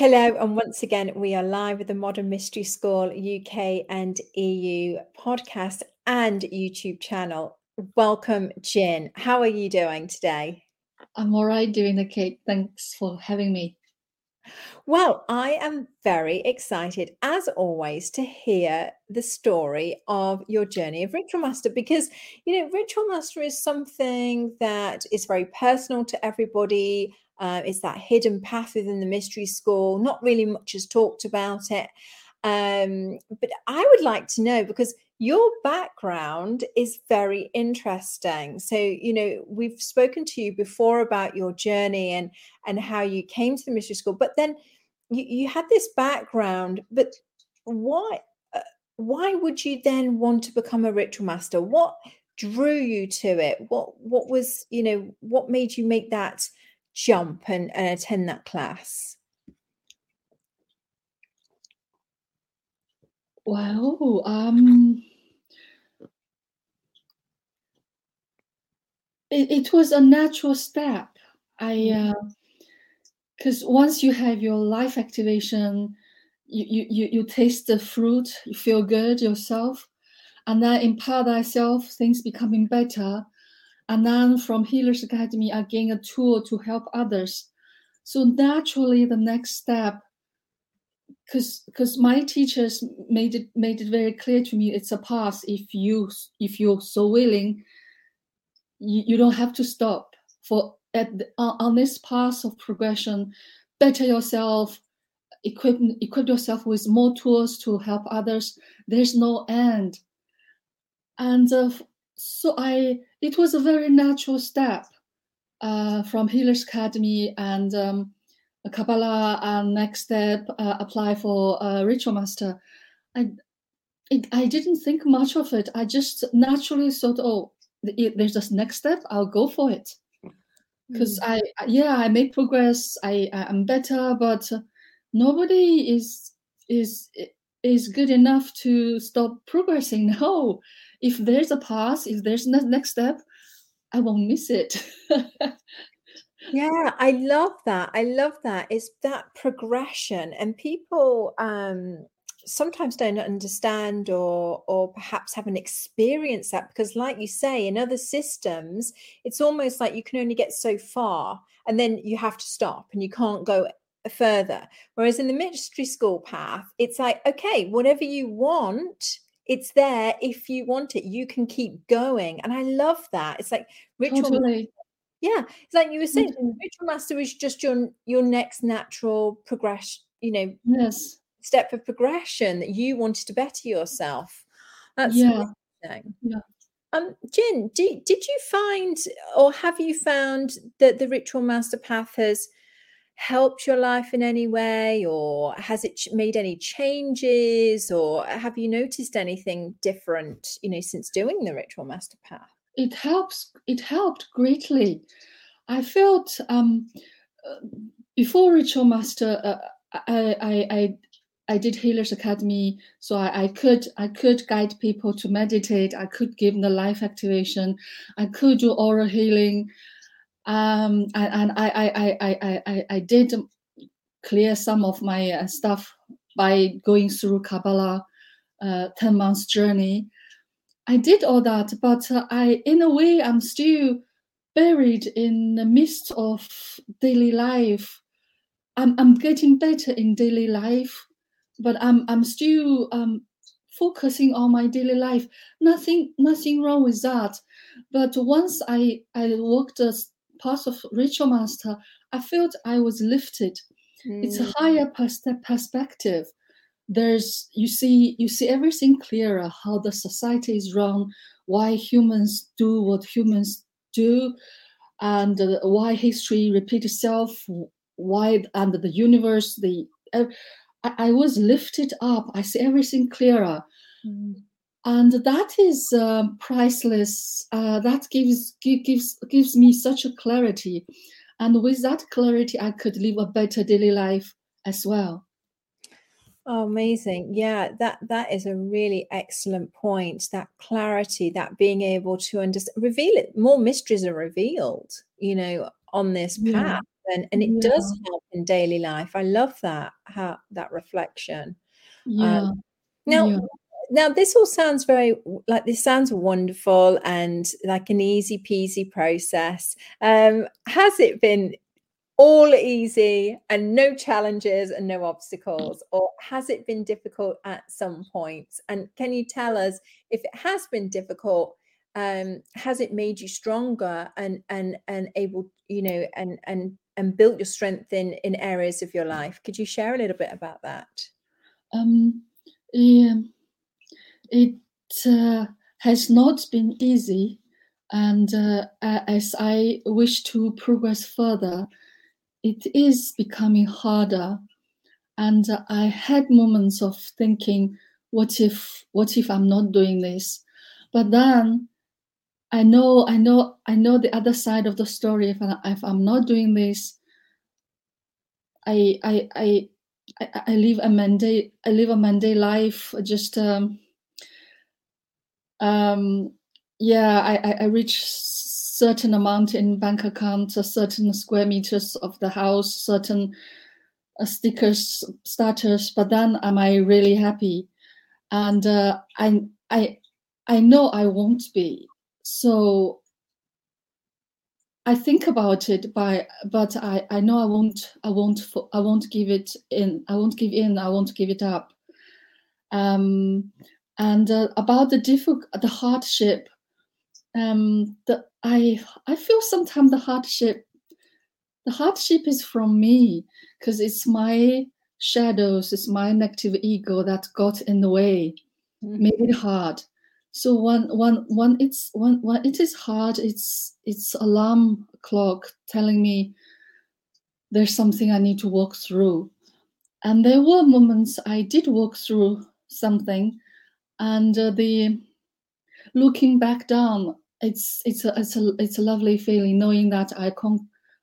Hello, and once again, we are live with the Modern Mystery School UK and EU podcast and YouTube channel. Welcome, Jin. How are you doing today? I'm all right doing the cake. Thanks for having me. Well, I am very excited, as always, to hear the story of your journey of Ritual Master because, you know, Ritual Master is something that is very personal to everybody. Uh, it's that hidden path within the mystery school. Not really much is talked about it. Um, but I would like to know because your background is very interesting. So, you know, we've spoken to you before about your journey and and how you came to the mystery school, but then you, you had this background, but why uh, why would you then want to become a ritual master? What drew you to it? What what was, you know, what made you make that jump and, and attend that class? Well, um, it, it was a natural step. I because mm-hmm. uh, once you have your life activation, you, you you taste the fruit, you feel good yourself, and then in paradise things becoming better. And then from Healers Academy, I gain a tool to help others. So naturally, the next step, because because my teachers made it made it very clear to me, it's a path. If you if you're so willing, you, you don't have to stop. For at the, on this path of progression, better yourself, equip equip yourself with more tools to help others. There's no end. And uh, so I it was a very natural step uh, from Healers Academy and um, Kabbalah and next step uh, apply for a ritual master. I it, I didn't think much of it. I just naturally thought, oh, it, there's this next step. I'll go for it because mm. I yeah I make progress. I I'm better, but nobody is is is good enough to stop progressing. No, if there's a path, if there's a next step, I won't miss it. yeah, I love that. I love that. It's that progression, and people um, sometimes don't understand or or perhaps haven't experienced that because, like you say, in other systems, it's almost like you can only get so far, and then you have to stop, and you can't go further. Whereas in the mystery school path, it's like, okay, whatever you want, it's there if you want it you can keep going and i love that it's like ritual totally. yeah it's like you were saying mm-hmm. ritual master is just your your next natural progression you know yes step of progression that you wanted to better yourself that's yeah, yeah. Um, Jin, do, did you find or have you found that the ritual master path has helped your life in any way or has it made any changes or have you noticed anything different you know since doing the ritual master path it helps it helped greatly i felt um before ritual master uh, I, I i I did Healers Academy, so I, I, could I could guide people to meditate. I could give them the life activation. I could do aura healing um, and, I, I, I, I, I did clear some of my uh, stuff by going through Kabbalah, uh, 10 months journey. I did all that, but uh, I, in a way, I'm still buried in the midst of daily life. I'm, I'm getting better in daily life, but I'm, I'm still um, focusing on my daily life. Nothing, nothing wrong with that. But once I, I worked part of ritual master, I felt I was lifted. Mm. It's a mm. higher pers- perspective. There's you see you see everything clearer how the society is run, why humans do what humans do, and uh, why history repeats itself, why and the universe. The uh, I, I was lifted up. I see everything clearer. Mm. And that is uh, priceless. Uh, that gives gives gives me such a clarity, and with that clarity, I could live a better daily life as well. Oh, amazing. Yeah, that that is a really excellent point. That clarity, that being able to understand, reveal it, more mysteries are revealed, you know, on this path. Yeah. And and it yeah. does help in daily life. I love that, how that reflection. Yeah. Um, now yeah. Now this all sounds very like this sounds wonderful and like an easy peasy process. Um, has it been all easy and no challenges and no obstacles or has it been difficult at some points? And can you tell us if it has been difficult um has it made you stronger and and and able you know and and and built your strength in in areas of your life? Could you share a little bit about that? Um yeah, it uh, has not been easy and uh, as i wish to progress further it is becoming harder. And I had moments of thinking, what if, what if I'm not doing this? But then I know, I know, I know the other side of the story. If, I, I'm not doing this, I, I, I, I, I live a Monday, I live a Monday life. Just, um, um, yeah, I, I, reach certain amount in bank account, a certain square meters of the house, certain uh, stickers, starters. But then, am I really happy? And uh, I, I, I know I won't be. So I think about it, by, but I, I know I won't, I won't, I won't give it in. I won't give in. I won't give it up. Um, and uh, about the difficult, the hardship, um, the I I feel sometimes the hardship the hardship is from me because it's my shadows, it's my negative ego that got in the way, mm-hmm. made it hard. So when when when it's when when it is hard, it's it's alarm clock telling me there's something I need to walk through. And there were moments I did walk through something, and uh, the looking back down, it's it's a it's a it's a lovely feeling knowing that I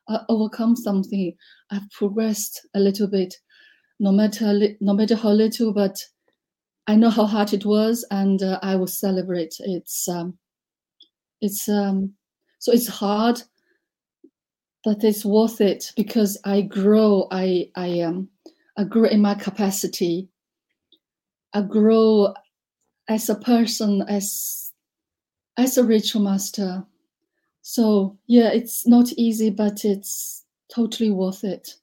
uh, overcome something. I've progressed a little bit, no matter no matter how little, but I know how hard it was, and uh, I will celebrate. It's um, it's um, so it's hard, but it's worth it because I grow. I I um I grow in my capacity. I grow as a person, as as a ritual master. So yeah, it's not easy, but it's totally worth it.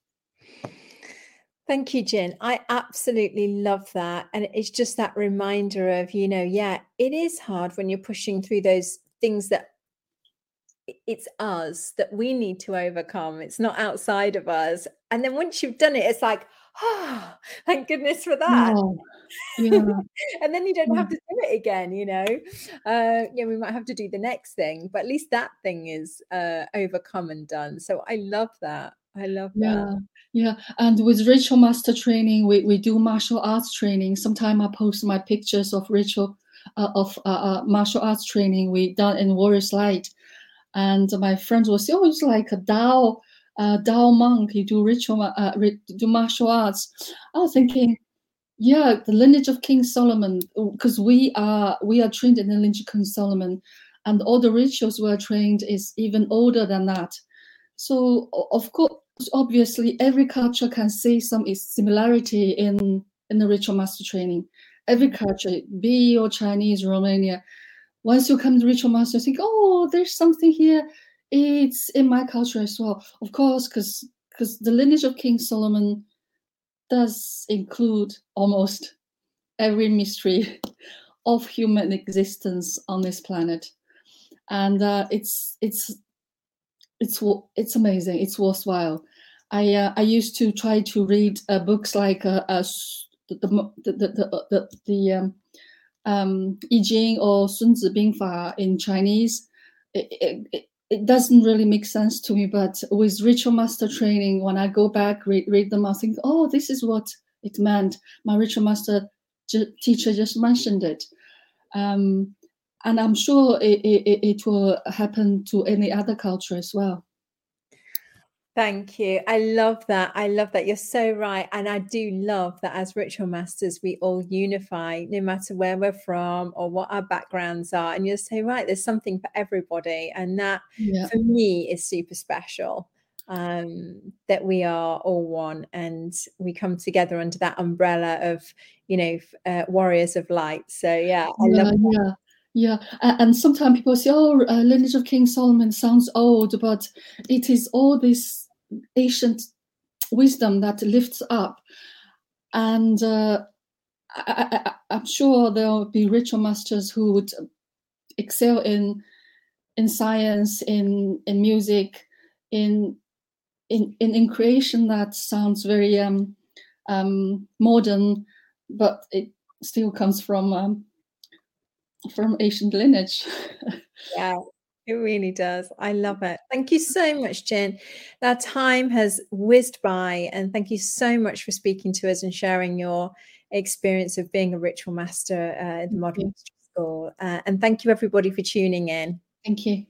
Thank you, Jen. I absolutely love that. And it's just that reminder of, you know, yeah, it is hard when you're pushing through those things that it's us that we need to overcome. It's not outside of us. And then once you've done it, it's like, oh, thank goodness for that. Yeah. and then you don't yeah. have to do it again, you know. Uh, yeah, we might have to do the next thing, but at least that thing is uh, overcome and done. So I love that. I love yeah, that. Yeah. And with ritual master training, we, we do martial arts training. Sometimes I post my pictures of ritual uh, of uh, uh, martial arts training we done in Warriors Light. And my friends will say, oh, it's like a Dao uh, Dao monk, you do ritual, uh, do martial arts. I was thinking, yeah, the lineage of King Solomon, because we are we are trained in the lineage of King Solomon, and all the rituals we are trained is even older than that. So of course, obviously, every culture can see some similarity in in the ritual master training. Every culture, be or Chinese, Romania, once you come to ritual master, you think, oh, there's something here it's in my culture as well, of course, because because the lineage of King Solomon does include almost every mystery of human existence on this planet, and uh, it's it's it's it's amazing. It's worthwhile. I uh, I used to try to read uh, books like uh, uh the the the the, the, the um, um, I Ching or Sun Zi Bing Fa in Chinese. It, it, it doesn't really make sense to me. But with ritual master training, when I go back, read, read them, I think, oh, this is what it meant. My ritual master teacher just mentioned it. Um, and I'm sure it, it, it will happen to any other culture as well. Thank you. I love that. I love that. You're so right. And I do love that as ritual masters, we all unify no matter where we're from or what our backgrounds are. And you're so right. There's something for everybody. And that yeah. for me is super special um, that we are all one and we come together under that umbrella of, you know, uh, warriors of light. So, yeah, I yeah, love that. Yeah. Yeah, and sometimes people say, "Oh, uh, lineage of King Solomon sounds old," but it is all this ancient wisdom that lifts up, and uh, I, am sure there will be ritual masters who would excel in in science, in in music, in in in, in creation that sounds very um, um, modern, but it still comes from um, from ancient lineage. yeah, it really does. I love it. Thank you so much, Jen. That time has whizzed by, and thank you so much for speaking to us and sharing your experience of being a ritual master uh, at the Modern School. Uh, and thank you, everybody, for tuning in. Thank you.